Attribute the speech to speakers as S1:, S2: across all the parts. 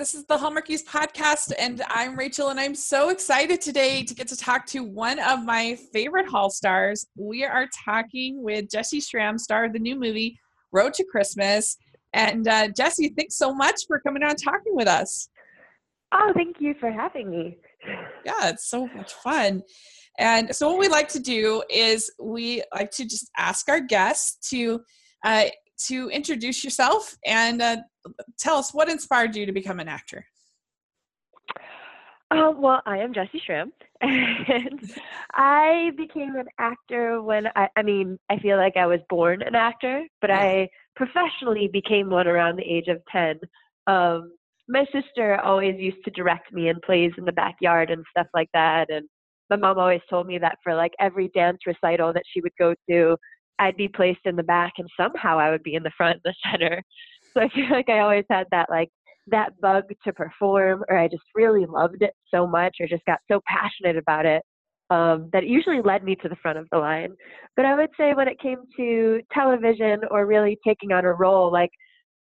S1: This is the Hallmarkies podcast, and I'm Rachel, and I'm so excited today to get to talk to one of my favorite Hall stars. We are talking with Jessy Schram, star of the new movie Road to Christmas. And uh, Jessy, thanks so much for coming on talking with us.
S2: Oh, thank you for having me.
S1: Yeah, it's so much fun. And so, what we like to do is we like to just ask our guests to uh, to introduce yourself and uh, tell us what inspired you to become an actor.
S2: Uh, well, I am Jessy Schram, and I became an actor when I, I mean, I feel like I was born an actor, but I professionally became one around the age of 10. Um, my sister always used to direct me in plays in the backyard and stuff like that. And my mom always told me that for like every dance recital that she would go to, I'd be placed in the back and somehow I would be in the front and the center. So I feel like I always had that like that bug to perform or I just really loved it so much or just got so passionate about it um, that it usually led me to the front of the line. But I would say when it came to television or really taking on a role, like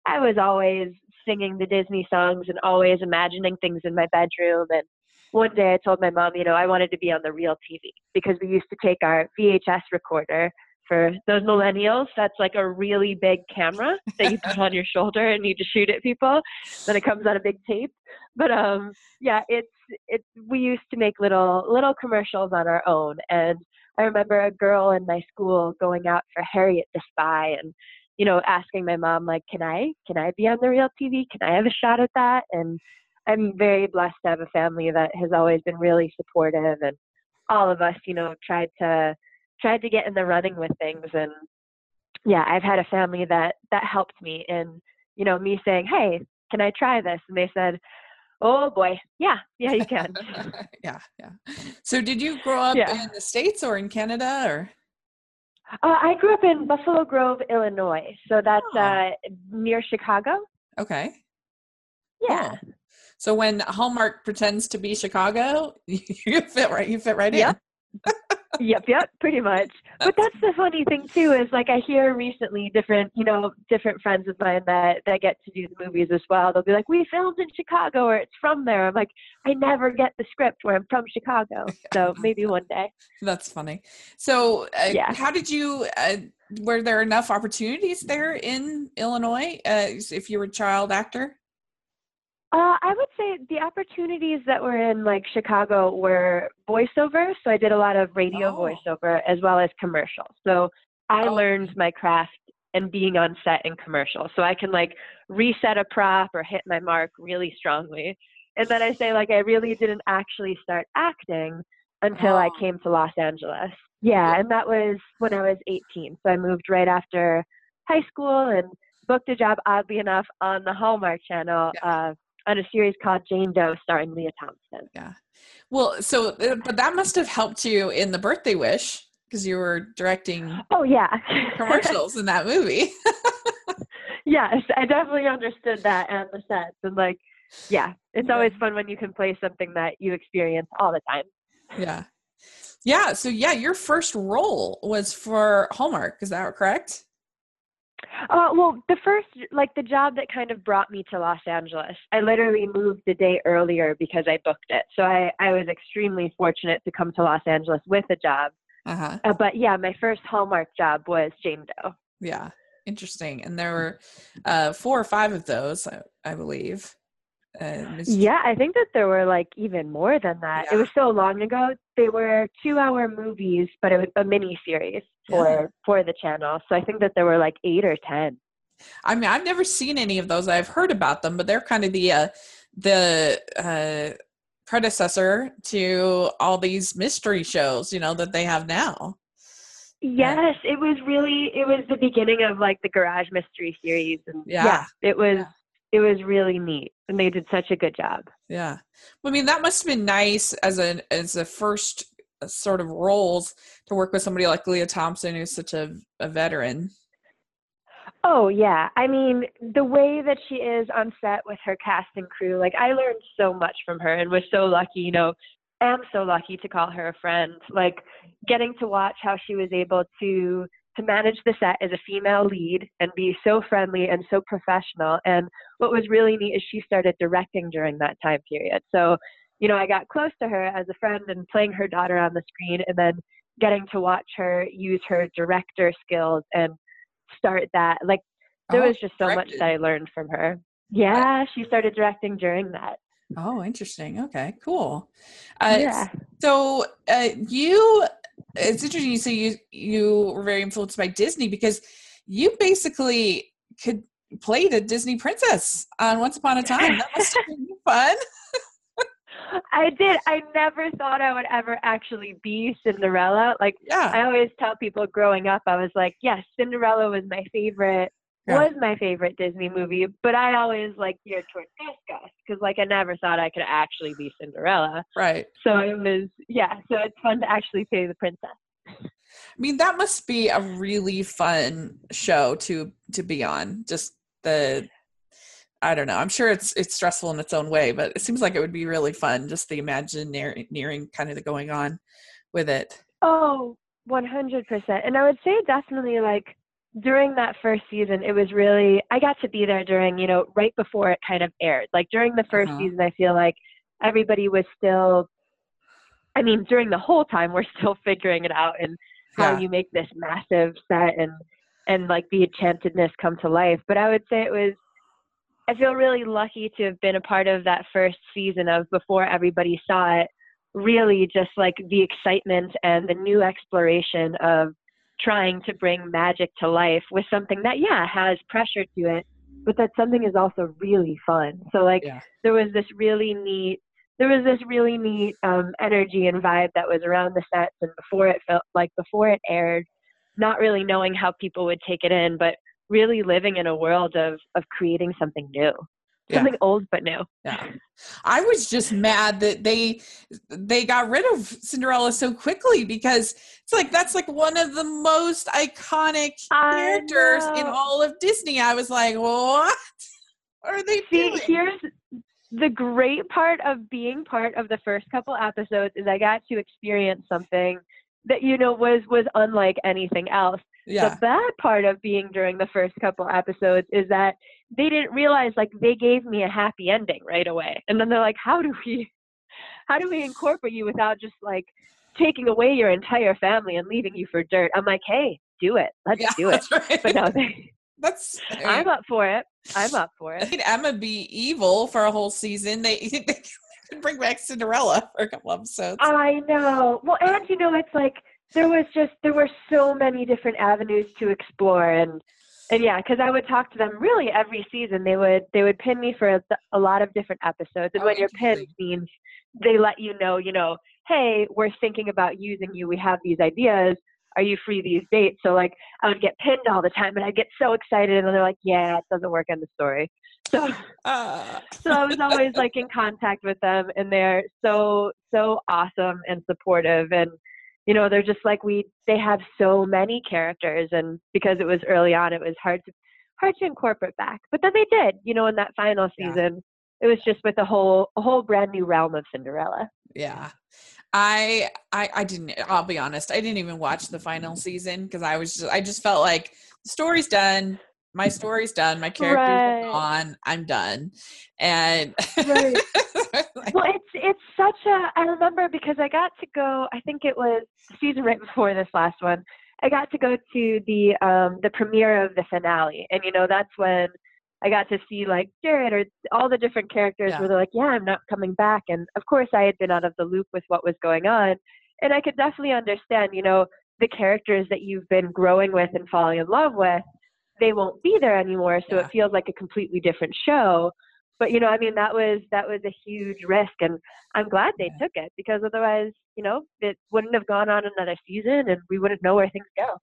S2: I was always singing the Disney songs and always imagining things in my bedroom. And one day I told my mom, you know, I wanted to be on the real TV because we used to take our VHS recorder for those millennials, that's like a really big camera that you put on your shoulder and you just shoot at people. Then it comes on a big tape. But um, yeah, it's it's we used to make little little commercials on our own. And I remember a girl in my school going out for Harriet the Spy and you know asking my mom like, can I can I be on the real TV? Can I have a shot at that? And I'm very blessed to have a family that has always been really supportive and all of us, you know, tried to tried to get in the running with things and yeah i've had a family that that helped me in you know me saying hey can i try this? And they said oh boy. Yeah. Yeah you can.
S1: Yeah yeah. So did you grow up yeah. in the states or in canada or?
S2: Uh, i grew up in buffalo grove illinois. So that's oh. uh, near chicago.
S1: Okay.
S2: Yeah.
S1: Cool. so when hallmark pretends to be chicago you fit right you fit right
S2: yep. in yep, yep, pretty much. But that's the funny thing too is like I hear recently different, you know, different friends of mine that that get to do the movies as well. They'll be like, "We filmed in Chicago, or it's from there." I'm like, I never get the script where I'm from Chicago. So maybe one day.
S1: That's funny. So uh, yeah, how did you? Uh, were there enough opportunities there in Illinois uh, if you were a child actor?
S2: Uh, I would say the opportunities that were in like Chicago were voiceover. So I did a lot of radio oh. voiceover as well as commercials. So I oh. learned my craft and being on set in commercials. So I can like reset a prop or hit my mark really strongly. And then I say like I really didn't actually start acting until oh. I came to Los Angeles. Yeah, and that was when I was 18. So I moved right after high school and booked a job oddly enough on the Hallmark channel yeah. uh, on a series called Jane Doe starring Lea Thompson.
S1: Yeah. Well, so uh, but that must have helped you in the birthday wish because you were directing
S2: Oh yeah.
S1: commercials in that movie.
S2: yes, I definitely understood that and the sets and like yeah, it's yeah. always fun when you can play something that you experience all the time.
S1: Yeah. Yeah, so yeah, your first role was for Hallmark, is that correct?
S2: Uh, well, the first, like the job that kind of brought me to Los Angeles, I literally moved the day earlier because I booked it. So I, I was extremely fortunate to come to Los Angeles with a job. Uh-huh. Uh, but yeah, my first Hallmark job was Jane Doe.
S1: Yeah, interesting. And there were uh, four or five of those, I, I believe.
S2: yeah, I think that there were like even more than that. Yeah. It was so long ago. They were two-hour movies, but it was a mini series for yeah. for the channel. So I think that there were like eight or ten.
S1: I mean, I've never seen any of those. I've heard about them, but they're kind of the uh, the uh, predecessor to all these mystery shows, you know, that they have now.
S2: Yes, it was really it was the beginning of like the garage mystery series and yeah, yeah it was yeah. it was really neat and they did such a good job.
S1: Yeah. I mean that must have been nice as a as a first sort of roles to work with somebody like Lea Thompson, who's such a, a veteran.
S2: Oh yeah, I mean the way that she is on set with her cast and crew, like I learned so much from her and was so lucky, you know, am so lucky to call her a friend. Like getting to watch how she was able to to manage the set as a female lead and be so friendly and so professional. And what was really neat is she started directing during that time period. So, you know, I got close to her as a friend and playing her daughter on the screen and then getting to watch her use her director skills and start that. Like, there oh, was just so directed. much that I learned from her. Yeah, she started directing during that.
S1: Oh, interesting. Okay, cool. Uh, yeah. So uh, you, it's interesting. You say you you were very influenced by Disney because you basically could play the Disney princess on Once Upon a Time. That must have been fun.
S2: I did. I never thought I would ever actually be Cinderella. Like yeah. I always tell people growing up, I was like, yes, Cinderella was my favorite yeah. was my favorite Disney movie, but I always like geared towards Gus because like I never thought I could actually be Cinderella.
S1: Right.
S2: So it was yeah. So it's fun to actually play the princess.
S1: I mean, that must be a really fun show to to be on. Just the I don't know. I'm sure it's it's stressful in its own way, but it seems like it would be really fun. Just the imagineering kind of the going on with it.
S2: Oh, 100%. And I would say definitely like during that first season, it was really, I got to be there during, you know, right before it kind of aired. Like during the 1st uh-huh. season, I feel like everybody was still, I mean, during the whole time, we're still figuring it out and how yeah. you make this massive set and, and like the enchantedness come to life. But I would say it was, I feel really lucky to have been a part of that first season of before everybody saw it. Really, just like the excitement and the new exploration of trying to bring magic to life with something that yeah has pressure to it but that something is also really fun so like yeah. there was this really neat there was this really neat um, energy and vibe that was around the sets and before it felt like before it aired not really knowing how people would take it in but really living in a world of of creating something new something yeah. old but new.
S1: Yeah. I was just mad that they they got rid of Cinderella so quickly because it's like that's like one of the most iconic characters in all of Disney. I was like, what? what are they
S2: See,
S1: doing?
S2: Here's the great part of being part of the first couple episodes is I got to experience something that you know was was unlike anything else. Yeah. The bad part of being during the first couple episodes is that they didn't realize like they gave me a happy ending right away. And then they're like, how do we how do we incorporate you without just like taking away your entire family and leaving you for dirt? I'm like, hey, do it. Let's yeah, do it. Right. But no, they
S1: that's
S2: I mean, I'm up for it. I'm up for it.
S1: I Made Emma be evil for a whole season. They, they bring back Cinderella for a couple episodes.
S2: I know. Well, and you know, it's like there was just there were so many different avenues to explore and and yeah because i would talk to them really every season. They would they would pin me for a, a lot of different episodes. And oh, when you're pinned means they let you know you know hey we're thinking about using you. We have these ideas. Are you free these dates? So like i would get pinned all the time and i'd get so excited and they're like yeah it doesn't work in the story. So uh. so i was always like in contact with them and they're so so awesome and supportive and you know they're just like we they have so many characters and because it was early on it was hard to hard to incorporate back but then they did you know in that final season yeah. it was just with a whole a whole brand new realm of cinderella
S1: yeah I, I I didn't I'll be honest I didn't even watch the final season because I was just I just felt like the story's done my story's done my characters right. gone i'm done and right.
S2: well it's it's such a i remember because i got to go i think it was season right before this last one i got to go to the um the premiere of the finale. And you know that's when i got to see like jared or all the different characters yeah. where they're like yeah i'm not coming back. And of course i had been out of the loop with what was going on. And i could definitely understand you know the characters that you've been growing with and falling in love with they won't be there anymore. So yeah. it feels like a completely different show but you know i mean that was that was a huge risk and i'm glad they took it because otherwise you know it wouldn't have gone on another season and we wouldn't know where things go.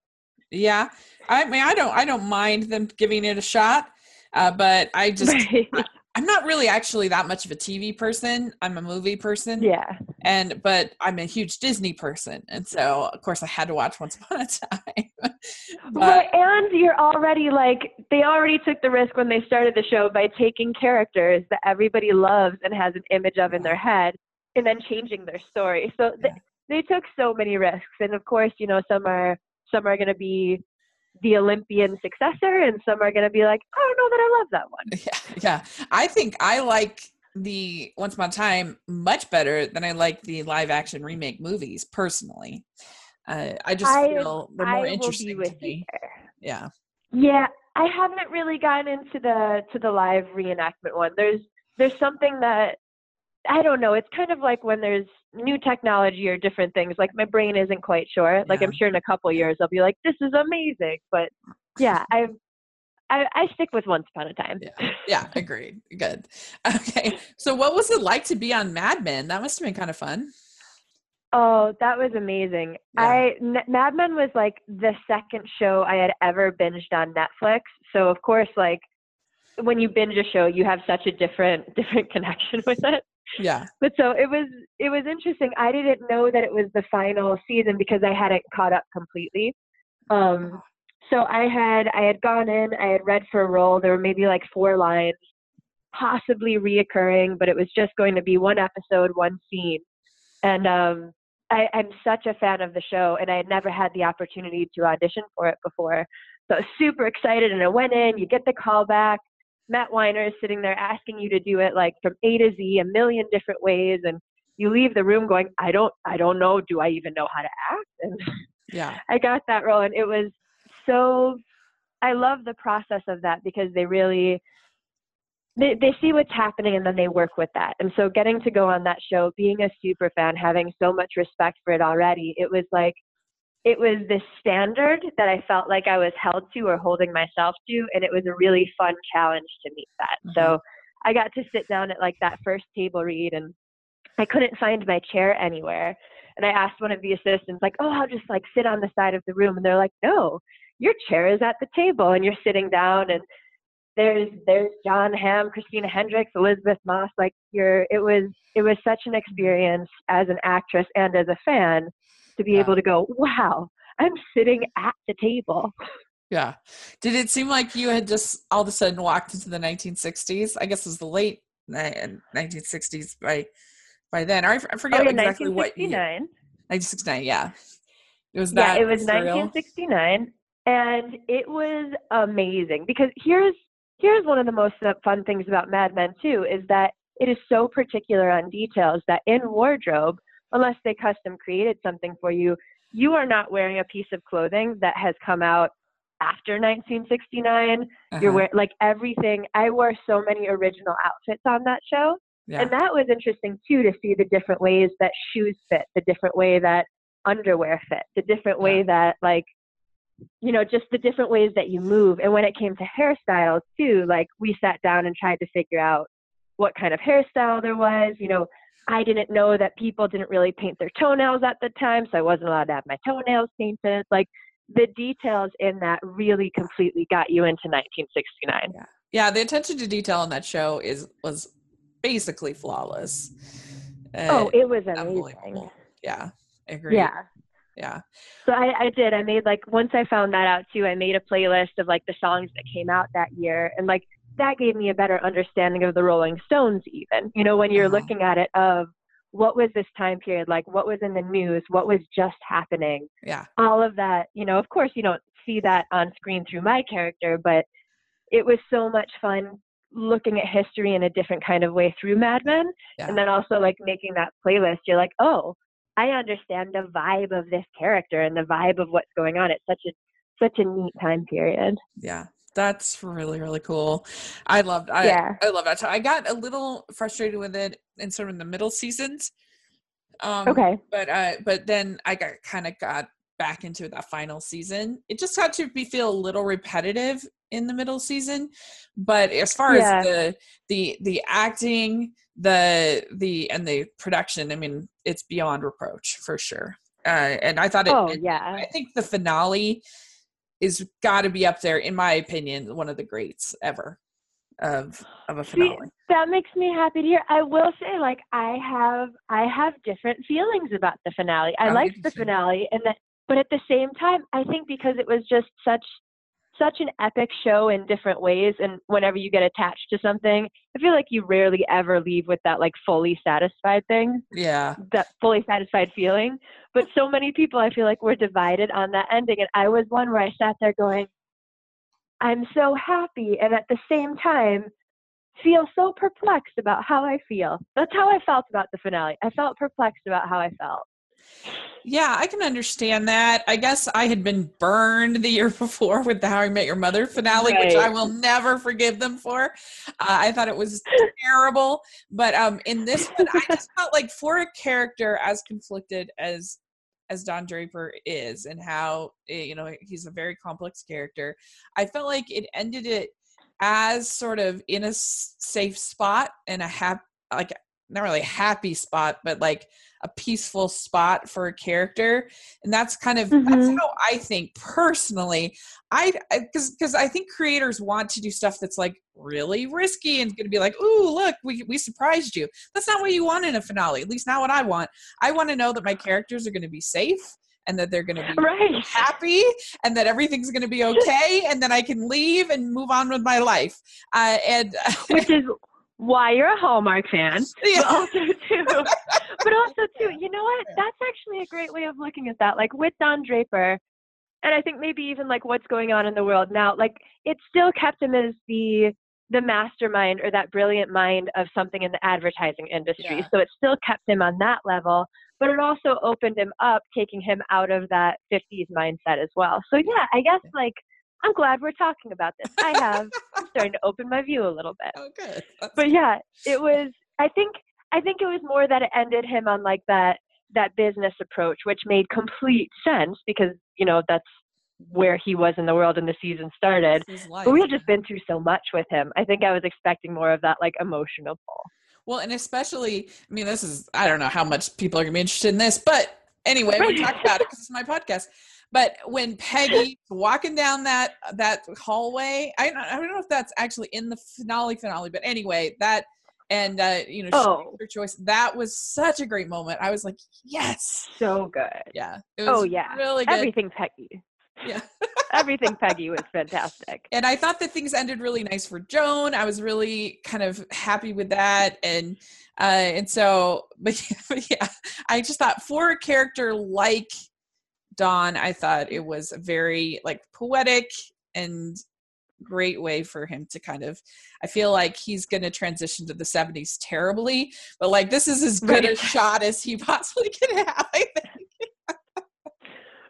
S1: Yeah. I mean i don't i don't mind them giving it a shot uh, but i just right. I'm not really actually that much of a TV person. I'm a movie person.
S2: Yeah.
S1: And but I'm a huge Disney person, and so of course I had to watch Once Upon a Time. but,
S2: well, and you're already like they already took the risk when they started the show by taking characters that everybody loves and has an image of in their head, and then changing their story. So yeah. they, they took so many risks, and of course, you know, some are some are going to be the Olympian successor, and some are going to be like, I don't know that I love that one.
S1: Yeah, yeah. I think I like the Once Upon a Time much better than I like the live action remake movies personally. Uh, I just
S2: I-
S1: feel they're more
S2: I
S1: interesting to me. Yeah,
S2: Yeah, I haven't really gotten into the to the live reenactment one. There's there's something that I don't know. It's kind of like when there's new technology or different things. Like my brain isn't quite sure. Like I'm sure in a couple years I'll be like, this is amazing. But yeah, I I, I stick with Once Upon a Time.
S1: Yeah. yeah, agreed. Good. Okay, so what was it like to be on Mad Men? That must have been kind of fun.
S2: Oh, that was amazing.
S1: Yeah.
S2: I N- Mad Men was like the second show I had ever binged on Netflix. So of course, like when you binge a show, you have such a different different connection with it.
S1: Yeah,
S2: But so it was it was interesting. I didn't know that it was the final season because I hadn't caught up completely. Um, so I had I had gone in, I had read for a role. There were maybe like four lines, possibly reoccurring, but it was just going to be one episode, one scene. And um, I, I'm such a fan of the show, and I had never had the opportunity to audition for it before. So I was super excited, and I went in. You get the call back. Matt Weiner is sitting there asking you to do it like from A to Z, a million different ways, and you leave the room going, I don't, I don't know. Do I even know how to act? And
S1: yeah,
S2: I got that role, and it was so. I love the process of that because they really they they see what's happening and then they work with that. And so getting to go on that show, being a super fan, having so much respect for it already, it was like it was this standard that I felt like I was held to or holding myself to, and it was a really fun challenge to meet that. So mm-hmm. I got to sit down at like that first table read, and I couldn't find my chair anywhere. And I asked one of the assistants, like, "Oh, I'll just like sit on the side of the room," and they're like, "No, your chair is at the table, and you're sitting down." And there's there's John Hamm, Christina Hendricks, Elisabeth Moss. Like, you're it was it was such an experience as an actress and as a fan to be
S1: Yeah.
S2: able to go, "Wow, I'm sitting at the table."
S1: yeah. Did it seem like you had just all of a sudden walked into the 1960s? I guess it was the late 1960s by by then. I, I oh, forget
S2: oh, yeah,
S1: exactly what year.
S2: 1969.
S1: 1969. Yeah, it was that.
S2: Yeah, it was
S1: surreal.
S2: 1969, and it was amazing because here's here's one of the most fun things about Mad Men too is that it is so particular on details that in wardrobe, unless they custom created something for you, you are not wearing a piece of clothing that has come out after 1969. You're
S1: Uh-huh.
S2: wearing like everything. I wore so many original outfits on that show.
S1: Yeah.
S2: And that was interesting too to see the different ways that shoes fit, the different way that underwear fit, the different way that like you know, just the different ways that you move. And when it came to hairstyles too, like we sat down and tried to figure out what kind of hairstyle there was. You know, I didn't know that people didn't really paint their toenails at the time, so I wasn't allowed to have my toenails painted. Like the details in that really completely got you into 1969.
S1: yeah, yeah the attention to detail on that show is was basically flawless.
S2: Oh,
S1: Uh,
S2: it was amazing.
S1: Yeah, I agree.
S2: Yeah.
S1: yeah,
S2: So I, I did. I made like once I found that out too. I made a playlist of like the songs that came out that year, and like that gave me a better understanding of the Rolling Stones. Even you know when you're
S1: Uh-huh.
S2: looking at it of what was this time period like, what was in the news, what was just happening,
S1: yeah,
S2: all of that. You know, of course you don't see that on screen through my character, but it was so much fun looking at history in a different kind of way through Mad Men,
S1: yeah.
S2: and then also like making that playlist. You're like, oh, I understand the vibe of this character and the vibe of what's going on. It's such a such a neat time period.
S1: yeah that's really really cool i loved i
S2: Yeah.
S1: i love that so i got a little frustrated with it in sort of in the middle seasons um
S2: Okay.
S1: but uh but then i got kind of got back into that final season it just got to be feel a little repetitive in the middle season but as far
S2: Yeah.
S1: as the the the acting the the and the production i mean it's beyond reproach for sure uh and i thought it,
S2: Oh
S1: it
S2: yeah.
S1: I think the finale is got to be up there, in my opinion, one of the greats ever of of a
S2: See,
S1: finale.
S2: that makes me happy to hear. I will say, like, I have I have different feelings about the finale. I
S1: Oh,
S2: liked the finale, and that, but at the same time, I think because it was just such such an epic show in different ways and whenever you get attached to something i feel like you rarely ever leave with that like fully satisfied thing
S1: Yeah.
S2: that fully satisfied feeling. But so many people i feel like were divided on that ending and i was one where i sat there going i'm so happy and at the same time feel so perplexed about how i feel. That's how i felt about the finale. I felt perplexed about how i felt
S1: Yeah, I can understand that. I guess I had been burned the year before with the How I Met Your Mother finale, which I will never forgive them for. Uh, I thought it was terrible. But um, in this one, I just felt like for a character as conflicted as as Don Draper is, and how eh, you know he's a very complex character, I felt like it ended it as sort of in a safe spot and a happy, like not really a happy spot, but like a peaceful spot for a character. And that's kind of that's
S2: Mhm.
S1: how i think personally. I because because i think creators want to do stuff that's like really risky and going to be like ooh look we, we surprised you. That's not what you want in a finale at least not what i want. I want to know that my characters are going to be safe and that they're going to be
S2: right.
S1: happy and that everything's going to be okay and then i can leave and move on with my life. Uh, and
S2: which is why you're a Hallmark fan. But
S1: yeah,
S2: also too, but also too, you know what? That's actually a great way of looking at that. Like with Don Draper, and I think maybe even like what's going on in the world now. Like it still kept him as the the mastermind or that brilliant mind of something in the advertising industry.
S1: Yeah.
S2: So it still kept him on that level, but it also opened him up, taking him out of that 50s mindset as well. So yeah, I guess like I'm glad we're talking about this. I have I'm starting to open my view a little bit
S1: oh good That's
S2: but yeah, it was. I think. I think it was more that it ended him on like that that business approach, which made complete sense because you know that's where he was in the world and the season started.
S1: life.
S2: But we had just been through so much with him. I think I was expecting more of that like emotional pull.
S1: Well, and especially, I mean, this is, I don't know how much people are going to be interested in this, but anyway, we talk about it because it's my podcast. But when Peggy walking down that that hallway, I don't, I don't know if that's actually in the finale finale, but anyway, that and uh, you know,
S2: Oh.
S1: her choice. That was such a great moment. I was like, yes,
S2: So good.
S1: yeah, it was
S2: Oh yeah.
S1: really good.
S2: Everything Peggy.
S1: Yeah.
S2: Everything Peggy was fantastic.
S1: and I thought that things ended really nice for Joan. I was really kind of happy with that, and uh, and so, but yeah, but yeah, I just thought for a character like Don, I thought it was a very like poetic and great way for him to kind of. I feel like he's going to transition to the '70s terribly, but like this is as good a shot as he possibly can have. I think.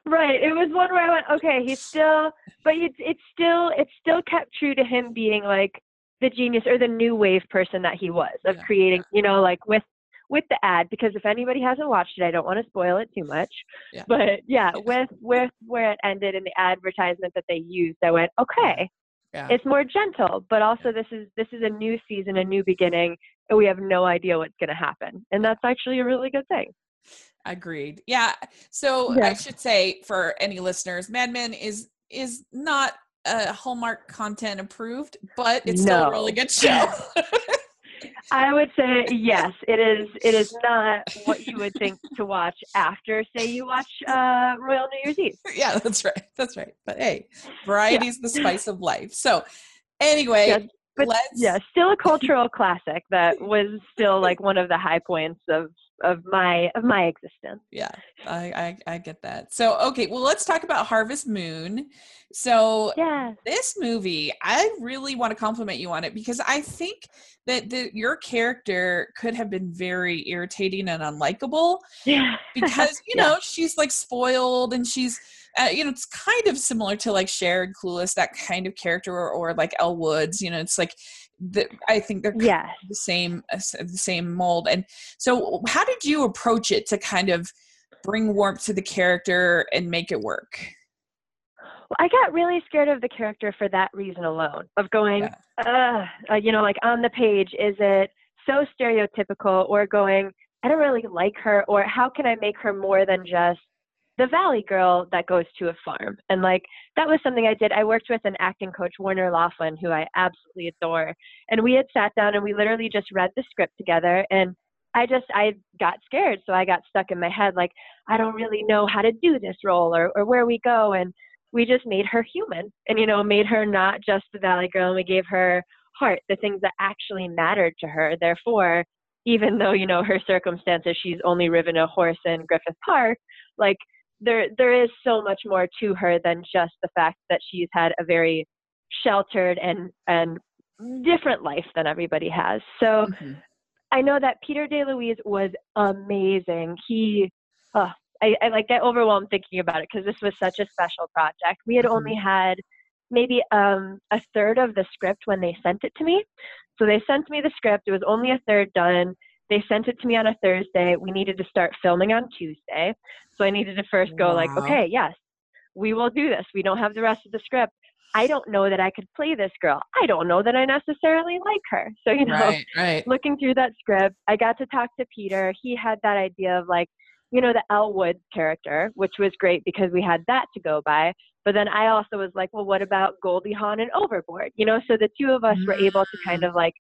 S2: Right. It was one where I went, okay, he's still, but it's it's still it still kept true to him being like the genius or the new wave person that he was of
S1: Yeah,
S2: creating, you know, like with with the ad. Because if anybody hasn't watched it, I don't want to spoil it too much.
S1: Yeah.
S2: But yeah,
S1: Yeah.
S2: with with where it ended and the advertisement that they used, I went, okay,
S1: Yeah.
S2: it's more gentle, but also this is this is a new season, a new beginning, and we have no idea what's going to happen, and that's actually a really good thing.
S1: Agreed. Yeah. So I should say for any listeners, Mad Men is is not uh, Hallmark content approved, but it's still a really good show.
S2: I would say yes. It is. It is not what you would think to watch after, say, you watch uh, Royal New Year's Eve.
S1: yeah, that's right. That's right. But hey, variety is the spice of life. So anyway,
S2: Yes, But
S1: let's
S2: yeah, still a cultural classic that was still like one of the high points of of my of my existence.
S1: yeah I, I i get that so okay well let's talk about harvest moon so
S2: yeah,
S1: this movie i really want to compliment you on it because i think that the, your character could have been very irritating and unlikable
S2: Yeah.
S1: because you
S2: Yeah.
S1: know she's like spoiled and she's uh, you know it's kind of similar to like Cher in Clueless that kind of character or, or like Elle Woods you know it's like the, I think they're of the same uh, the same mold. And so how did you approach it to kind of bring warmth to the character and make it work?
S2: Well, I got really scared of the character for that reason alone, of going, uh, uh, you know, like on the page, is it so stereotypical, or going, I don't really like her, or how can I make her more than just the valley girl that goes to a farm? And like that was something I did. I worked with an acting coach, Warner Loughlin, who I absolutely adore, and we had sat down and we literally just read the script together and. I just I got scared, so I got stuck in my head like I don't really know how to do this role or or where we go and we just made her human and you know made her not just the valley girl and we gave her heart the things that actually mattered to her therefore even though you know her circumstances she's only ridden a horse in griffith park like there there is so much more to her than just the fact that she's had a very sheltered and and different life than everybody has. So mm-hmm. i know that peter deluise was amazing. He uh, I, I like get overwhelmed thinking about it because this was such a special project. We had mm-hmm. only had maybe um, a third of the script when they sent it to me. So they sent me the script. It was only a third done they sent it to me on a Thursday. We needed to start filming on Tuesday. So I needed to first go wow. like, okay, yes, we will do this. We don't have the rest of the script. I don't know that I could play this girl. I don't know that I necessarily like her. So, you know,
S1: right, right.
S2: looking through that script, I got to talk to Peter. He had that idea of like, you know, the Elle Woods character, which was great because we had that to go by. But then I also was like, well, what about Goldie Hawn and Overboard? You know, so the two of us were able to kind mm. of like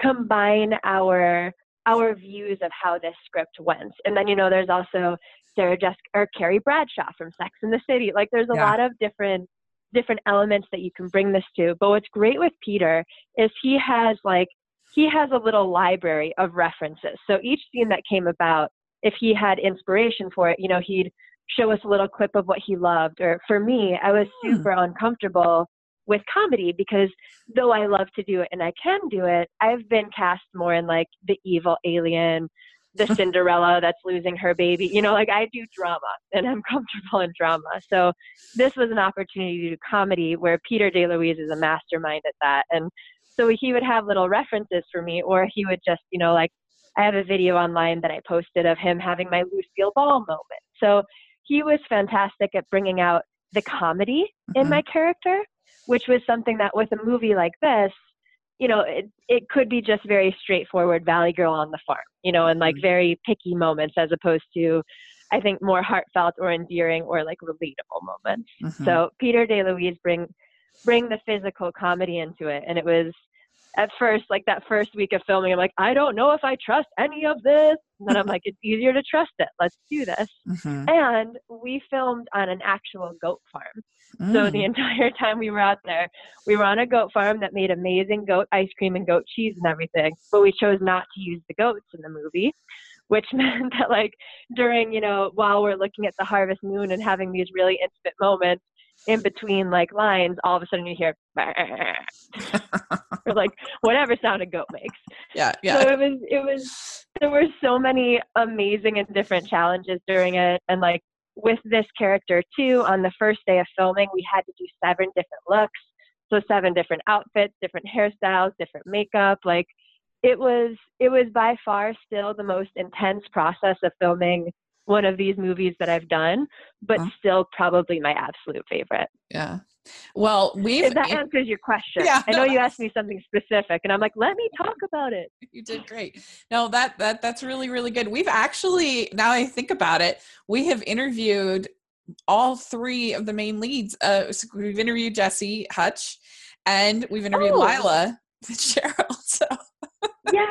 S2: combine our our views of how this script went. And then, you know, there's also Sarah Jessica or Carrie Bradshaw from Sex in the City. Like there's a yeah. lot of different different elements that you can bring this to. But what's great with Peter is he has like he has a little library of references. So each scene that came about, if he had inspiration for it, you know, he'd show us a little clip of what he loved. Or for me, I was hmm. super uncomfortable with comedy because though I love to do it and I can do it, I've been cast more in like the evil alien, the Cinderella that's losing her baby. You know, like I do drama and I'm comfortable in drama. So this was an opportunity to do comedy where Peter DeLuise is a mastermind at that. And so he would have little references for me, or he would just, you know, like I have a video online that I posted of him having my Lucille Ball moment. So he was fantastic at bringing out the comedy mm-hmm. in my character which was something that with a movie like this, you know, it, it could be just very straightforward Valley Girl on the farm, you know, and like mm-hmm. very picky moments as opposed to, I think, more heartfelt or endearing or like relatable moments. Mm-hmm. So Peter DeLuise bring bring the physical comedy into it, and it was at first, like that first week of filming, I'm like, I don't know if I trust any of this. And then I'm like, it's easier to trust it. Let's do this. Mm-hmm. And we filmed on an actual goat farm. Mm. So the mm. entire time we were out there, we were on a goat farm that made amazing goat ice cream and goat cheese and everything. But we chose not to use the goats in the movie which meant that like during you know while we're looking at the harvest moon and having these really intimate moments in between like lines, all of a sudden you hear or like whatever sound a goat makes.
S1: Yeah, yeah.
S2: So it was it was there were so many amazing and different challenges during it and like with this character too on the first day of filming we had to do seven different looks. So seven different outfits, different hairstyles, different makeup, like it was it was by far still the most intense process of filming one of these movies that I've done, but uh-huh. still probably my absolute favorite.
S1: Yeah. Well, we
S2: if that answers your question. Yeah, I know you asked me something specific, and I'm like, let me talk about it.
S1: You did great. No, that that that's really really good. We've actually now I think about it, we have interviewed all three of the main leads. Uh, so we've interviewed Jesse Hutch, and we've interviewed oh. Lila Cheryl. So
S2: Yes.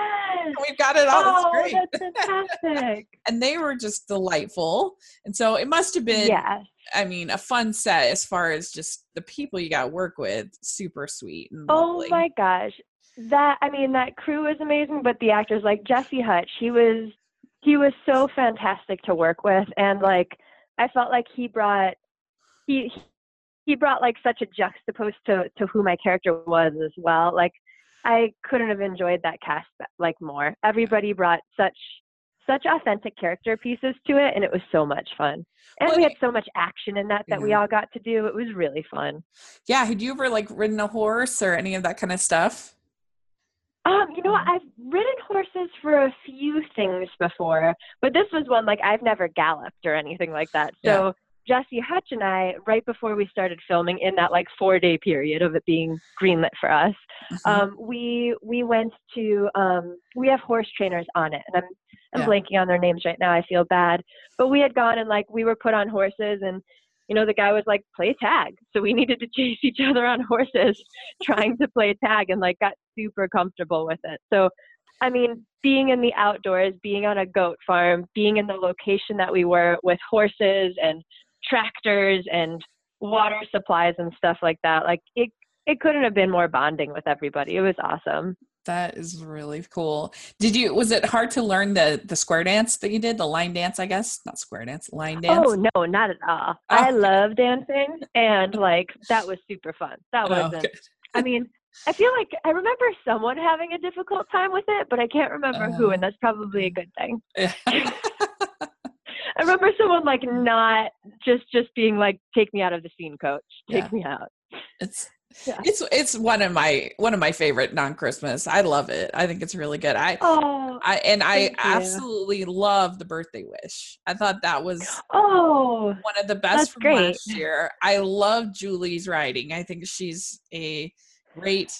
S1: We've got it all.
S2: Oh, great. that's fantastic.
S1: and they were just delightful. And so it must have been, yes. I mean, a fun set as far as just the people you got to work with. Super sweet.
S2: oh my gosh. That, I mean, that crew was amazing, but the actors like Jesse Hutch, he was, he was so fantastic to work with. And like, I felt like he brought, he, he brought like such a juxtapose to, to who my character was as well. Like I couldn't have enjoyed that cast like more. Everybody brought such such authentic character pieces to it and it was so much fun and well, we had so much action in that that yeah. we all got to do it was really fun
S1: yeah had you ever like ridden a horse or any of that kind of stuff
S2: um you know what i've ridden horses for a few things before but this was one like i've never galloped or anything like that so yeah. Jesse Hutch and I, right before we started filming, in that like four day period of it being greenlit for us, mm-hmm. um, we we went to um, we have horse trainers on it, and I'm I'm yeah. blanking on their names right now. I feel bad, but we had gone and like we were put on horses, and you know the guy was like play tag, so we needed to chase each other on horses, trying to play tag, and like got super comfortable with it. So I mean, being in the outdoors, being on a goat farm, being in the location that we were with horses and tractors and water supplies and stuff like that. Like it it couldn't have been more bonding with everybody. It was awesome.
S1: That is really cool. Did you was it hard to learn the the square dance that you did, the line dance, I guess? Not square dance, line dance.
S2: Oh no, not at all. Oh. I love dancing and like that was super fun. That oh, wasn't oh, I mean, I feel like I remember someone having a difficult time with it, but I can't remember uh, who, and that's probably a good thing. Yeah. I remember someone like not just just being like, "Take me out of the scene, coach. Take yeah. me out."
S1: It's yeah. It's it's one of my one of my favorite non-Christmas. I love it. I think it's really good. I oh, I and I absolutely love the birthday wish. I thought that was
S2: oh
S1: one of the best from great. last year. I love Julie's writing. I think she's a great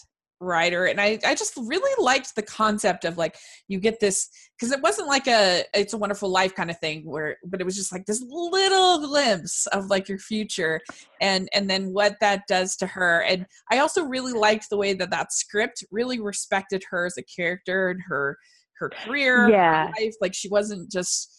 S1: writer and I, I just really liked the concept of like you get this because it wasn't like a it's a wonderful life kind of thing where but it was just like this little glimpse of like your future and and then what that does to her. And i also really liked the way that that script really respected her as a character and her her career
S2: yeah.
S1: her life. Like she wasn't just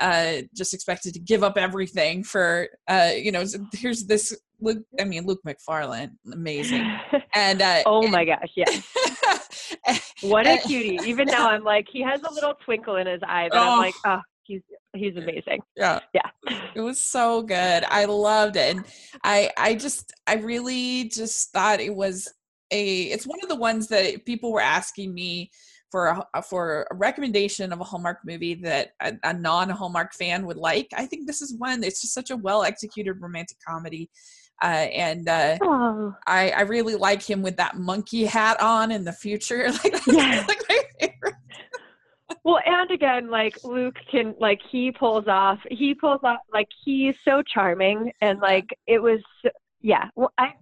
S1: uh, just expected to give up everything for uh, you know here's this Luke, I mean Luke Macfarlane, amazing. And uh,
S2: oh my gosh, yeah, what a cutie! Even now, I'm like, he has a little twinkle in his eye, but oh, I'm like, oh, he's he's amazing.
S1: Yeah,
S2: yeah.
S1: It was so good. I loved it, and I I just I really just thought it was a. It's one of the ones that people were asking me for a, for a recommendation of a Hallmark movie that a, a non Hallmark fan would like. I think this is one. It's just such a well executed romantic comedy uh, and uh, oh. I, I really like him with that monkey hat on in the future. Like, yeah. like my favorite.
S2: well, and again, like Luke can, like he pulls off, he pulls off, like he's so charming, and like it was, yeah. Well, I've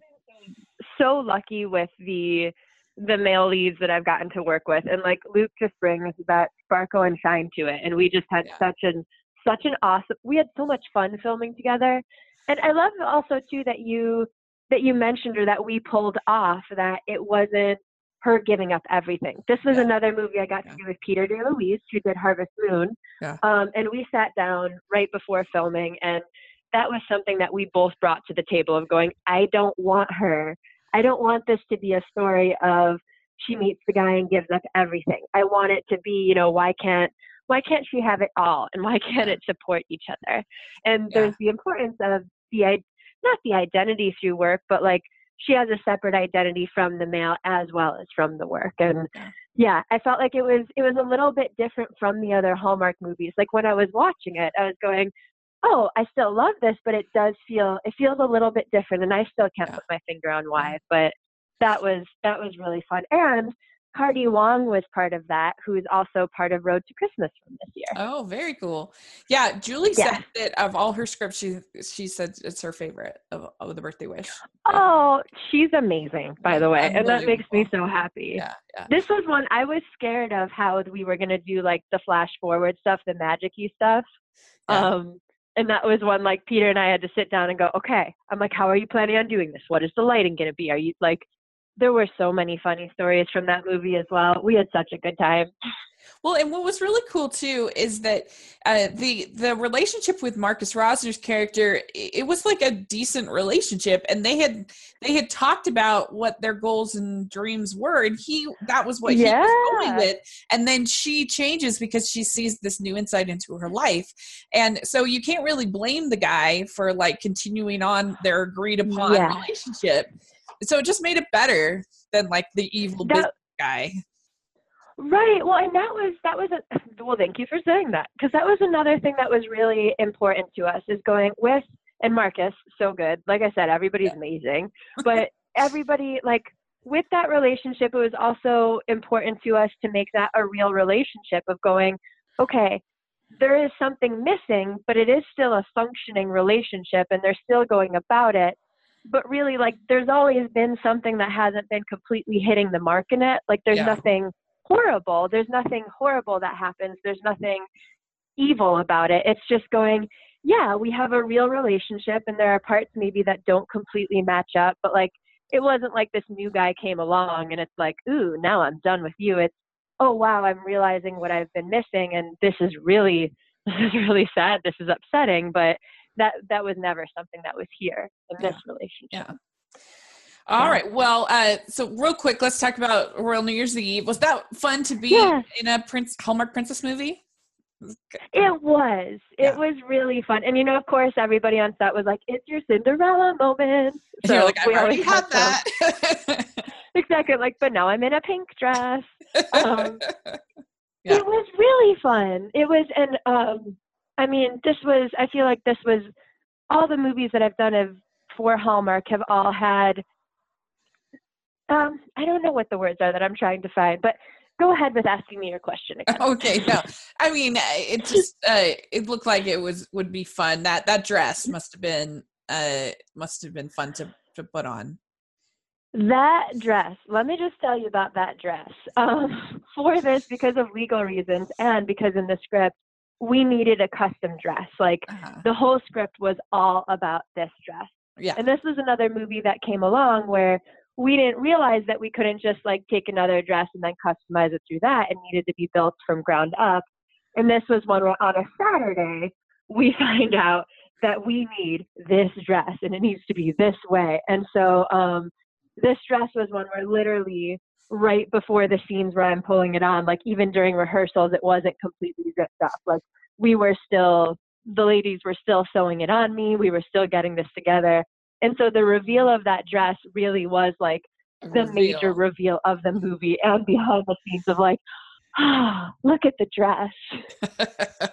S2: been so lucky with the the male leads that I've gotten to work with, and like Luke just brings that sparkle and shine to it, and we just had yeah. such an such an awesome. We had so much fun filming together, and I love also too that you that you mentioned or that we pulled off that it wasn't her giving up everything. This was yeah. another movie I got yeah. to do with Peter DeLuise, who did Harvest Moon. Yeah. Um, and we sat down right before filming, and that was something that we both brought to the table of going, I don't want her. I don't want this to be a story of she meets the guy and gives up everything. I want it to be, you know, why can't why can't she have it all and why can't it support each other? And there's the importance of the not the identity through work, but like she has a separate identity from the male as well as from the work. And yeah, I felt like it was it was a little bit different from the other Hallmark movies. Like when I was watching it, I was going, "Oh, I still love this, but it does feel it feels a little bit different." And I still can't yeah. put my finger on why, but that was that was really fun. And Cardi Wong was part of that, who is also part of Road to Christmas from this year.
S1: Oh, very cool. Yeah, Julie yeah. said that of all her scripts, she she said it's her favorite of, of the birthday wish.
S2: Oh, she's amazing, by the way, and that makes me so happy.
S1: Yeah, yeah.
S2: This was one I was scared of how we were gonna do like the flash forward stuff, the magicy stuff. Yeah. Um, and that was one like Peter and I had to sit down and go, okay. I'm like, how are you planning on doing this? What is the lighting gonna be? Are you like there were so many funny stories from that movie as well. We had such a good time.
S1: Well, and what was really cool too is that uh, the the relationship with Marcus Rosner's character it was like a decent relationship, and they had they had talked about what their goals and dreams were, and he that was what yeah. he was going with, and then she changes because she sees this new insight into her life, and so you can't really blame the guy for like continuing on their agreed upon yeah. relationship so it just made it better than like the evil that, guy.
S2: Right. Well, and that was that was a well. Thank you for saying that because that was another thing that was really important to us is going with and Marcus so good. Like I said, everybody's yeah. amazing, but everybody like with that relationship, it was also important to us to make that a real relationship of going, okay, there is something missing, but it is still a functioning relationship, and they're still going about it but really like there's always been something that hasn't been completely hitting the mark in it. Like there's yeah. nothing horrible. There's nothing horrible that happens. There's nothing evil about it. It's just going yeah we have a real relationship and there are parts maybe that don't completely match up but like it wasn't like this new guy came along and it's like ooh now i'm done with you. It's oh wow i'm realizing what i've been missing and this is really this is really sad. This is upsetting. But that that was never something that was here in
S1: Yeah.
S2: this relationship.
S1: Yeah. All
S2: Yeah.
S1: right. Well, uh, so real quick, let's talk about Royal New Year's Eve. Was that fun to be
S2: Yes.
S1: in a Prince Hallmark Princess movie?
S2: It was. It
S1: Yeah.
S2: was really fun. And you know, of course, everybody on set was like, "It's your Cinderella moment."
S1: And you're
S2: So
S1: like, I've
S2: we
S1: already
S2: always
S1: had that.
S2: Exactly. Like, but now I'm in a pink dress. Um,
S1: Yeah.
S2: It was really fun. It was, and um, I mean, this was. I feel like this was all the movies that I've done of for Hallmark have all had. Um, I don't know what the words are that I'm trying to find, but go ahead with asking me your question again.
S1: okay. No, I mean, uh, it just uh, it looked like it was would be fun. That that dress must have been uh must have been fun to to put on.
S2: That dress, let me just tell you about that dress. Um, for this, because of legal reasons and because in the script, we needed a custom dress. Like
S1: Uh-huh.
S2: the whole script was all about this dress.
S1: Yeah.
S2: And this was another movie that came along where we didn't realize that we couldn't just like take another dress and then customize it through that. It needed to be built from ground up. And this was one where on a Saturday, we find out that we need this dress and it needs to be this way. And so um, this dress was one where literally right before the scenes where I'm pulling it on, like even during rehearsals, it wasn't completely zipped up. Like we were still, the ladies were still sewing it on me. We were still getting this together. And so the reveal of that dress really was like the major reveal of the movie and behind the scenes of like, ah, look at the dress.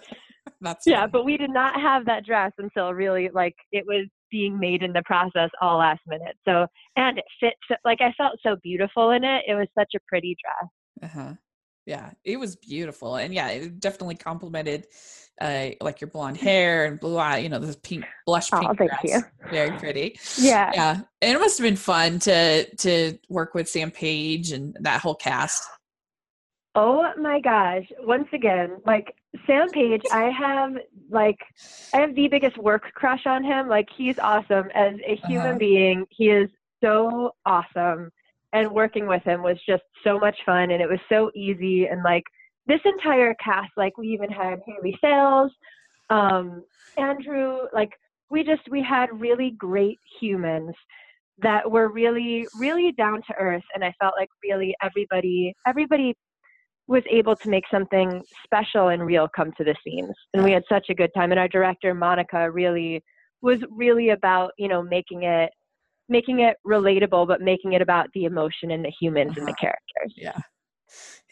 S1: That's
S2: Yeah,
S1: funny.
S2: but we did not have that dress until really like it was being made in the process all last minute. So and it fit so, like I felt so beautiful in it. It was such a pretty dress.
S1: Uh-huh. Yeah, it was beautiful, and yeah, it definitely complimented uh, like your blonde hair and blue eye. You know, this pink blush
S2: Oh,
S1: pink
S2: thank
S1: dress.
S2: you.
S1: Very pretty.
S2: Yeah.
S1: Yeah, and it must have been fun to to work with Sam Page and that whole cast.
S2: Oh my gosh. Once again, like Sam Page, I have like I have the biggest work crush on him. Like he's awesome as a human
S1: Uh-huh.
S2: being. He is so awesome. And working with him was just so much fun and it was so easy and like this entire cast, like we even had Haley Sales, um, Andrew, like we just we had really great humans that were really, really down to earth and I felt like really everybody everybody was able to make something special and real come to the scenes. And we had such a good time. And our director monica really was really about you know making it making it relatable but making it about the emotion and the humans and the
S1: Uh-huh.
S2: characters.
S1: Yeah,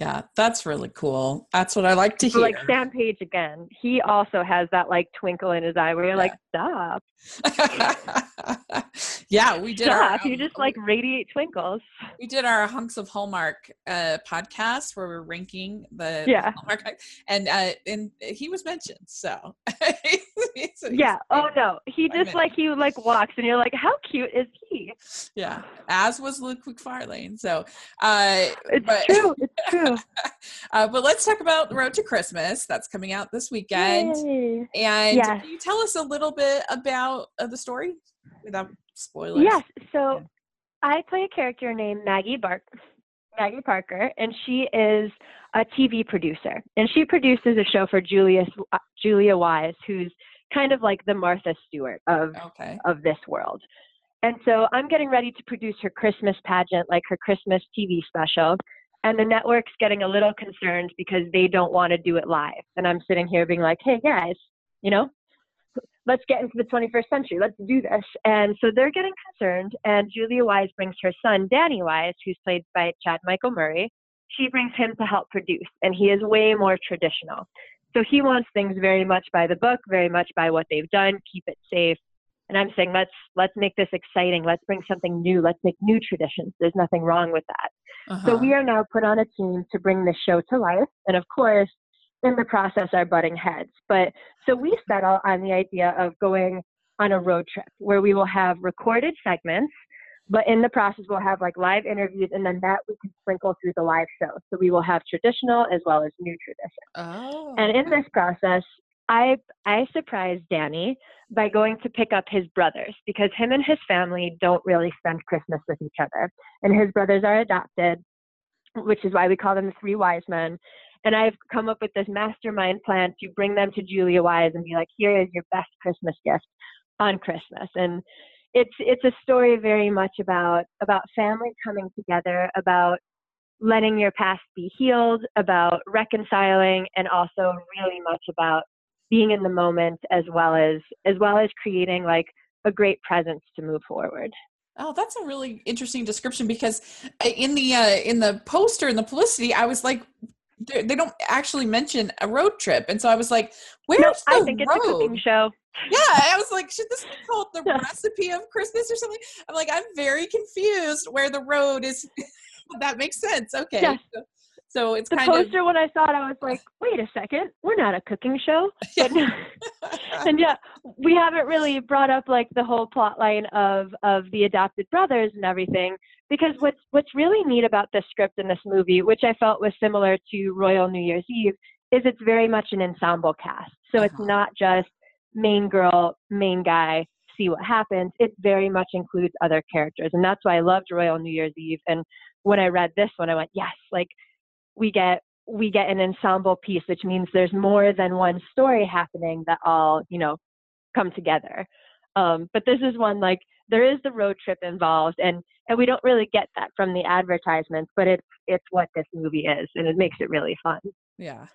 S1: yeah, that's really cool. That's what I like to hear.
S2: like sam page again he also has that like twinkle in his eye where you're like stop
S1: yeah, we did
S2: stop you
S1: um,
S2: just like radiate twinkles
S1: we did our hunks of Hallmark uh, podcast where we're ranking the
S2: Yeah.
S1: Hallmark, and uh, and he was mentioned. So So
S2: yeah oh no he just like he like walks and you're like how cute is he
S1: yeah. As was Luke McFarlane. So, uh,
S2: it's
S1: but,
S2: true it's true
S1: uh, but let's talk about the Road to Christmas. That's coming out this weekend.
S2: Yay.
S1: And
S2: Yes.
S1: can you tell us a little bit about uh, the story without spoilers?
S2: Yes. So
S1: Yeah.
S2: I play a character named Maggie Bark Maggie Parker, and she is a TV producer, and she produces a show for Julius uh, Julia Wise, who's kind of like the Martha Stewart of
S1: Okay.
S2: of this world. And so I'm getting ready to produce her Christmas pageant, like her Christmas TV special. And the network's getting a little concerned because they don't want to do it live. And I'm sitting here being like, hey guys, you know, let's get into the 21st century. Let's do this. And so they're getting concerned. And Julia Wise brings her son, Danny Wise, who's played by Chad Michael Murray. She brings him to help produce. And he is way more traditional. So he wants things very much by the book, very much by what they've done, keep it safe. And I'm saying let's let's make this exciting. Let's bring something new. Let's make new traditions. There's nothing wrong with that. So
S1: Uh-huh.
S2: we are now put on a team to bring this show to life. And of course, in the process are butting heads. But so we settle on the idea of going on a road trip where we will have recorded segments, but in the process we'll have like live interviews and then that we can sprinkle through the live show. So we will have traditional as well as new tradition.
S1: oh.
S2: And in this process, I I surprised Danny by going to pick up his brothers because him and his family don't really spend Christmas with each other. And his brothers are adopted, which is why we call them the three wise men. And I've come up with this mastermind plan to bring them to Julia Wise and be like, here is your best Christmas gift on Christmas. And it's it's a story very much about about family coming together, about letting your past be healed, about reconciling, and also really much about being in the moment as well as as well as creating like a great presence to move forward.
S1: Oh, that's a really interesting description because uh, in the uh, in the poster in the publicity, I was like, they don't actually mention a road trip, and so I was like, "Where's no, the
S2: I think
S1: road?
S2: it's a cooking show.
S1: Yeah, I was like, should this be called the recipe of Christmas or something? I'm like, I'm very confused where the road is. that makes sense. Okay.
S2: Yeah.
S1: So, so it's
S2: the
S1: kind
S2: poster
S1: of
S2: when I saw it, I was like, wait a second, we're not a cooking show. And yeah, we haven't really brought up like the whole plot line of of the adopted brothers and everything. Because what's what's really neat about this script in this movie, which I felt was similar to Royal New Year's Eve, is it's very much an ensemble cast. So uh-huh. it's not just main girl, main guy, see what happens. It very much includes other characters. And that's why I loved Royal New Year's Eve. And when I read this one, I went, yes, like we get we get an ensemble piece, which means there's more than one story happening that all, you know, come together. Um, but this is one like there is the road trip involved and and we don't really get that from the advertisements, but it's it's what this movie is and it makes it really fun.
S1: Yeah.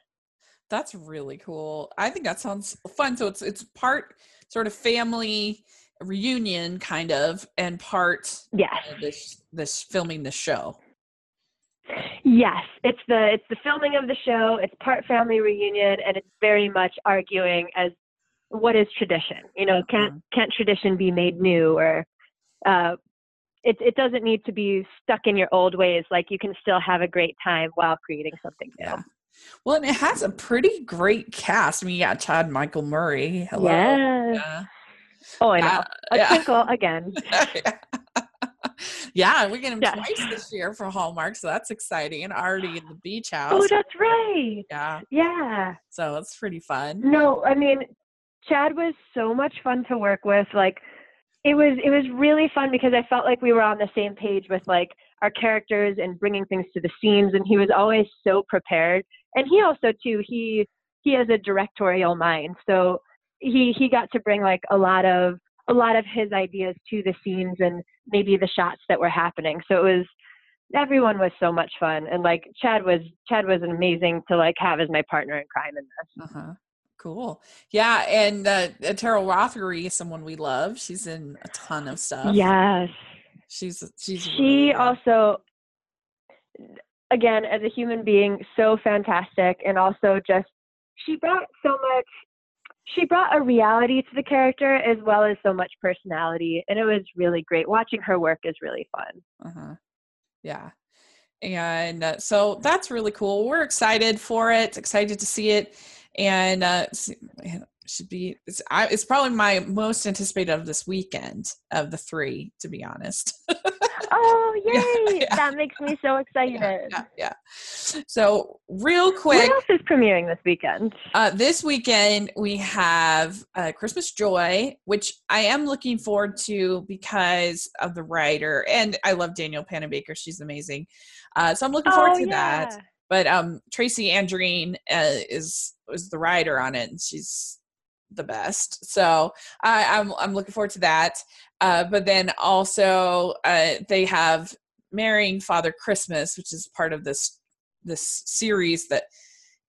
S1: That's really cool. I think that sounds fun. So it's it's part sort of family reunion kind of and part
S2: yes.
S1: this this filming the show.
S2: Yes, it's the it's the filming of the show. It's part family reunion, and it's very much arguing as what is tradition. You know, can't mm-hmm. can't tradition be made new, or uh, it it doesn't need to be stuck in your old ways. Like you can still have a great time while creating something new.
S1: Yeah. Well, and it has a pretty great cast. I mean, yeah, Chad Michael Murray. Hello.
S2: Yeah. yeah. Oh, I know. Uh, a yeah. twinkle again.
S1: yeah, we get him yeah. twice this year for Hallmark, so that's exciting. And already in the beach oh, house.
S2: Oh, that's right.
S1: Yeah.
S2: Yeah.
S1: So it's pretty fun.
S2: No, I mean, Chad was so much fun to work with. Like, it was it was really fun because I felt like we were on the same page with like our characters and bringing things to the scenes, and he was always so prepared. And he also too he he has a directorial mind, so he he got to bring like a lot of a lot of his ideas to the scenes and maybe the shots that were happening. So it was everyone was so much fun and like Chad was Chad was amazing to like have as my partner in crime in this.
S1: Uh-huh. Cool. Yeah, and uh, Teryl Rothery is someone we love. She's in a ton of stuff.
S2: Yes.
S1: She's she's
S2: She really also again as a human being so fantastic and also just she brought so much she brought a reality to the character as well as so much personality and it was really great. Watching her work is really fun.
S1: Uh-huh. yeah. And uh, so that's really cool. We're excited for it excited to see it. And uh should be it's, I, it's probably my most anticipated of this weekend of the three to be honest
S2: oh yay! Yeah, That makes me so excited.
S1: Yeah, yeah, So real quick,
S2: what else is premiering this weekend?
S1: Uh, this weekend we have uh, Christmas Joy, which I am looking forward to because of the writer, and I love Danielle Panabaker. She's amazing. Uh, so I'm looking forward
S2: oh,
S1: to
S2: yeah.
S1: that. But um, Tracy Andreen uh, is is the writer on it, and she's the best. So I, I'm I'm looking forward to that. Uh, but then also uh, they have marrying Father Christmas, which is part of this this series that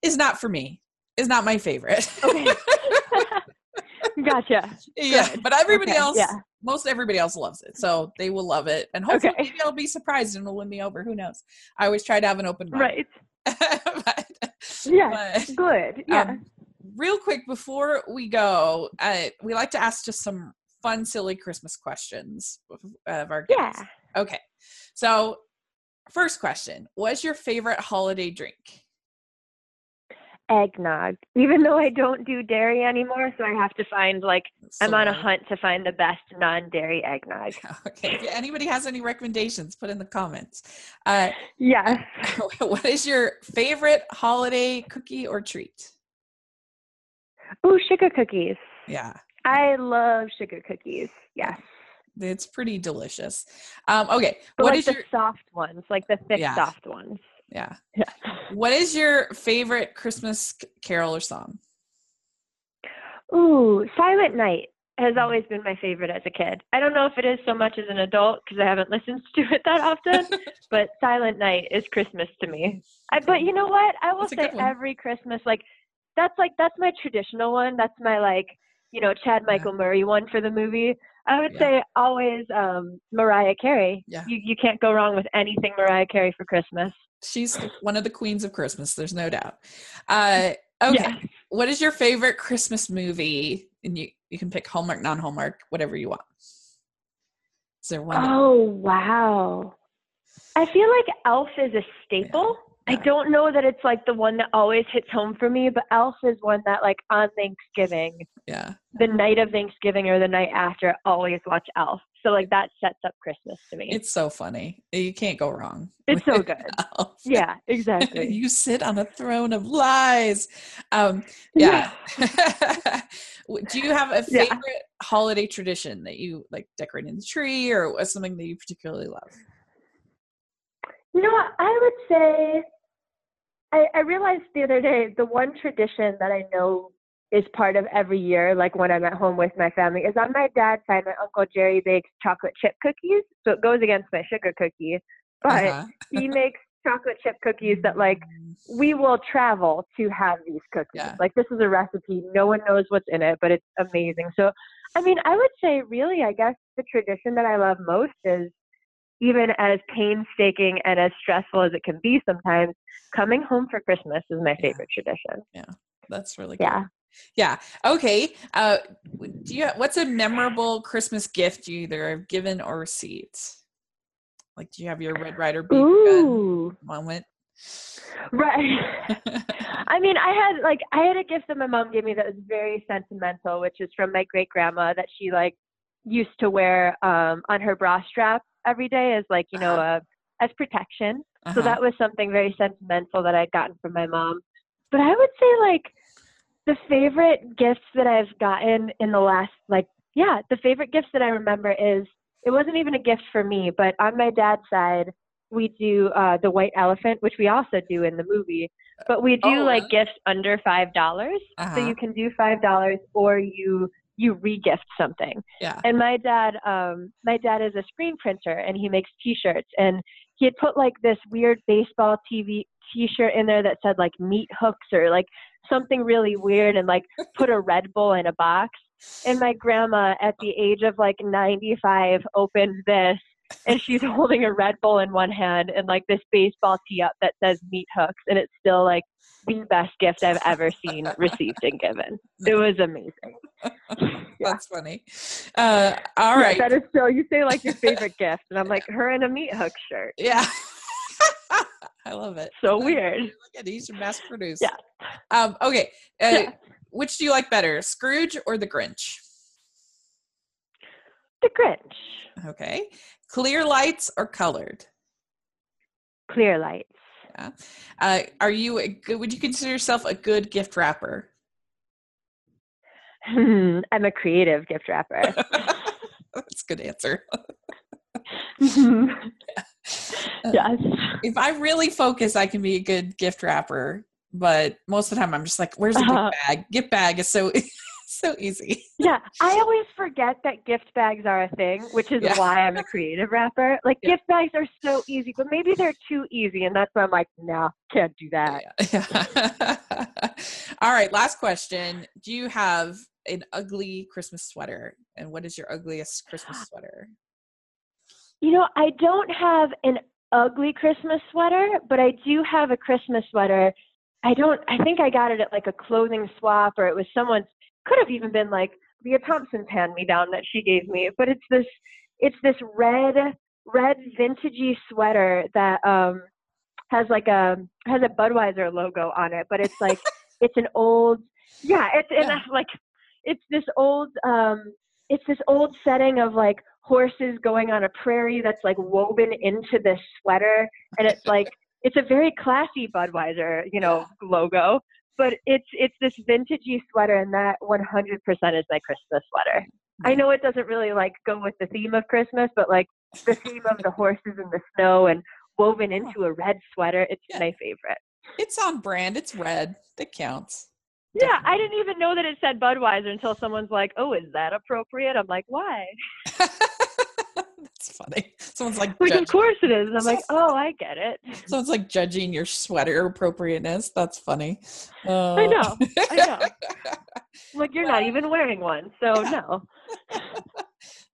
S1: is not for me. Is not my favorite.
S2: Okay. gotcha.
S1: Yeah,
S2: Good.
S1: but everybody
S2: okay.
S1: else,
S2: yeah.
S1: most everybody else loves it, so they will love it, and hopefully
S2: okay.
S1: maybe I'll be surprised and it'll win me over. Who knows? I always try to have an open mind.
S2: Right.
S1: but,
S2: yeah. But, good. Yeah.
S1: Um, real quick before we go, uh, we like to ask just some fun, silly Christmas questions of our guests.
S2: Yeah.
S1: Okay. So, first question What's your favorite holiday drink?
S2: Eggnog. Even though I don't do dairy anymore, so I have to find, like, so I'm on a hunt to find the best non dairy eggnog.
S1: Okay. If anybody has any recommendations, put in the comments. Uh,
S2: yeah.
S1: what is your favorite holiday cookie or treat?
S2: Oh, sugar cookies.
S1: Yeah.
S2: I love sugar cookies. Yes.
S1: It's pretty delicious. Um, okay.
S2: But
S1: what
S2: like
S1: is
S2: the
S1: your
S2: soft ones, like the thick
S1: yeah.
S2: soft ones.
S1: Yeah.
S2: Yeah.
S1: What is your favorite Christmas carol or song?
S2: Ooh, Silent Night has always been my favorite as a kid. I don't know if it is so much as an adult because I haven't listened to it that often, but Silent Night is Christmas to me. I, but you know what? I will
S1: That's
S2: say every Christmas, like that's like that's my traditional one. That's my like you know Chad Michael Murray one for the movie. I would
S1: Yeah.
S2: say always um, Mariah Carey.
S1: Yeah.
S2: You you can't go wrong with anything Mariah Carey for Christmas.
S1: She's one of the queens of Christmas. There's no doubt. Uh, okay.
S2: Yeah.
S1: What is your favorite Christmas movie? And you, you can pick Hallmark, non Hallmark, whatever you want. Is there one?
S2: Oh wow. I feel like Elf is a staple. I don't know that it's like the one that always hits home for me, but Elf is one that like on Thanksgiving,
S1: yeah.
S2: the night of Thanksgiving or the night after, I always watch Elf. So like that sets up Christmas to me.
S1: It's so funny. You can't go wrong.
S2: It's so good.
S1: Elf.
S2: yeah, exactly.
S1: you sit on a throne of lies. Um, yeah. Do you have a
S2: Yeah.
S1: favorite holiday tradition that you like decorating the tree or something that you particularly love?
S2: You know what? I would say I, I realized the other day the one tradition that I know is part of every year, like when I'm at home with my family, is on my dad's side, my Uncle Jerry bakes chocolate chip cookies. So it goes against my sugar cookie. But
S1: Uh-huh.
S2: he makes chocolate chip cookies that like we will travel to have these cookies.
S1: Yeah.
S2: Like this is a recipe. No one knows what's in it, but it's amazing. So I mean, I would say really I guess the tradition that I love most is even as painstaking and as stressful as it can be sometimes, coming home for Christmas is my
S1: Yeah.
S2: favorite tradition. Yeah.
S1: That's really good.
S2: Yeah.
S1: Yeah. Okay. Uh, do you? What's a memorable Christmas gift you either have given or received? Like, do you have your Red Ryder
S2: Ooh.
S1: moment?
S2: Right. I mean, I had like I had a gift that my mom gave me that was very sentimental, which is from my great grandma that she like used to wear um on her bra strap every day as like, you know, uh, as protection. So
S1: Uh-huh.
S2: that was something very sentimental that I'd gotten from my mom. But I would say like the favorite gifts that I've gotten in the last like yeah, the favorite gifts that I remember is it wasn't even a gift for me, but on my dad's side we do uh the white elephant, which we also do in the movie. But we do
S1: Oh,
S2: like
S1: really?
S2: gifts under five dollars. So
S1: Uh-huh.
S2: you can do five dollars or you you re-gift something.
S1: yeah.
S2: And my dad, um, my dad is a screen printer and he makes T-shirts. And he had put like this weird baseball TV T-shirt in there that said like meat hooks or like something really weird, and like put a Red Bull in a box. And my grandma, at the age of like 95, opened this. And she's holding a Red Bull in one hand and like this baseball tee up that says meat hooks. And it's still like the best gift I've ever seen received and given. It was amazing.
S1: That's funny. Uh, all
S2: Yeah,
S1: right.
S2: that is so. You say like your favorite gift, and I'm like her in a meat hook shirt.
S1: yeah. I love it.
S2: So
S1: Look
S2: weird.
S1: at these are mass produced.
S2: Yeah.
S1: Um, okay. Uh,
S2: Yeah.
S1: Which do you like better, Scrooge or the Grinch?
S2: The Grinch,
S1: Okay. Clear lights or colored?
S2: clear lights.
S1: Yeah. Uh, are you a good, would you consider yourself a good gift wrapper?
S2: Hmm, I'm a creative gift wrapper.
S1: That's a good answer.
S2: yes.
S1: If I really focus, I can be a good gift wrapper. But most of the time, I'm just like, "Where's the
S2: Uh-huh.
S1: gift bag? Gift bag is so so easy."
S2: Yeah, I always forget that gift bags are a thing, which is
S1: Yeah.
S2: why I'm a creative wrapper. Like
S1: Yeah.
S2: gift bags are so easy, but maybe they're too easy, and that's why I'm like, no, can't do that.
S1: Yeah. All right. Last question: Do you have an ugly Christmas sweater? And what is your ugliest Christmas sweater?
S2: You know, I don't have an ugly Christmas sweater, but I do have a Christmas sweater. I don't, I think I got it at like a clothing swap or it was someone's, could have even been like Lea Thompson's hand me down that she gave me, but it's this, it's this red, red vintagey sweater that, um, has like a, has a Budweiser logo on it, but it's like, it's an old, yeah, it's, and
S1: Yeah.
S2: like, it's this old, um, it's this old setting of like horses going on a prairie that's like woven into this sweater and it's like it's a very classy budweiser you know logo but it's it's this vintagey sweater and that 100% is my christmas sweater i know it doesn't really like go with the theme of christmas but like the theme of the horses and the snow and woven into a red sweater. It's
S1: Yeah.
S2: my favorite.
S1: It's on brand. It's red. That counts.
S2: Yeah, I didn't even know that it said Budweiser until someone's like, "Oh, is that appropriate?" I'm like, "Why?"
S1: That's funny. Someone's like,
S2: Like,
S1: judge-
S2: of course it is. I'm like, "Oh, I get it."
S1: someone's like judging your sweater appropriateness. That's funny. Uh,
S2: I know. I know. Like, you're not even wearing one, so no.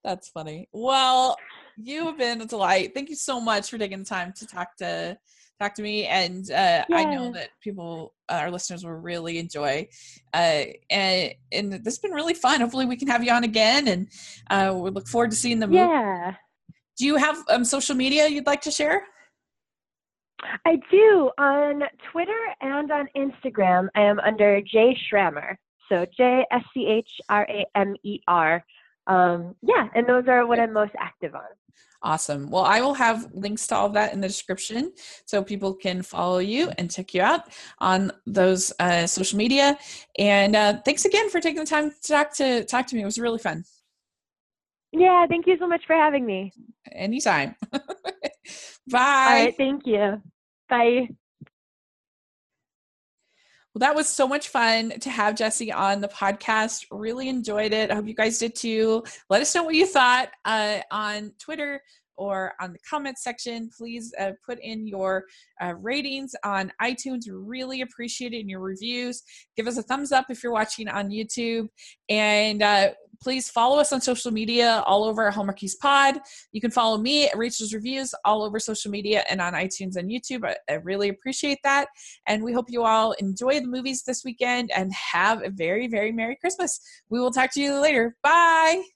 S1: That's funny. Well, you have been a delight. Thank you so much for taking the time to talk to talk to me, and uh, I know that people, uh, our listeners, will really enjoy. Uh, and and this has been really fun. Hopefully, we can have you on again, and uh, we look forward to seeing the movie.
S2: Yeah,
S1: Do you have um, social media you'd like to share?
S2: I do on Twitter and on Instagram. I am under J schramer so J S C H R A M E R. Um, yeah, and those are what I'm most active on.
S1: Awesome. Well, I will have links to all of that in the description so people can follow you and check you out on those uh, social media. And uh, thanks again for taking the time to talk to talk to me. It was really fun.
S2: Yeah, thank you so much for having me.
S1: Anytime. Bye.
S2: right, thank you. Bye.
S1: Well, that was so much fun to have Jessy on the podcast. Really enjoyed it. I hope you guys did too. Let us know what you thought uh, on Twitter or on the comments section. Please uh, put in your uh, ratings on iTunes. Really appreciate it in your reviews. Give us a thumbs up if you're watching on YouTube. And uh, please follow us on social media all over Keys Pod. You can follow me at Rachel's Reviews all over social media and on iTunes and YouTube. I, I really appreciate that. And we hope you all enjoy the movies this weekend and have a very, very Merry Christmas. We will talk to you later. Bye.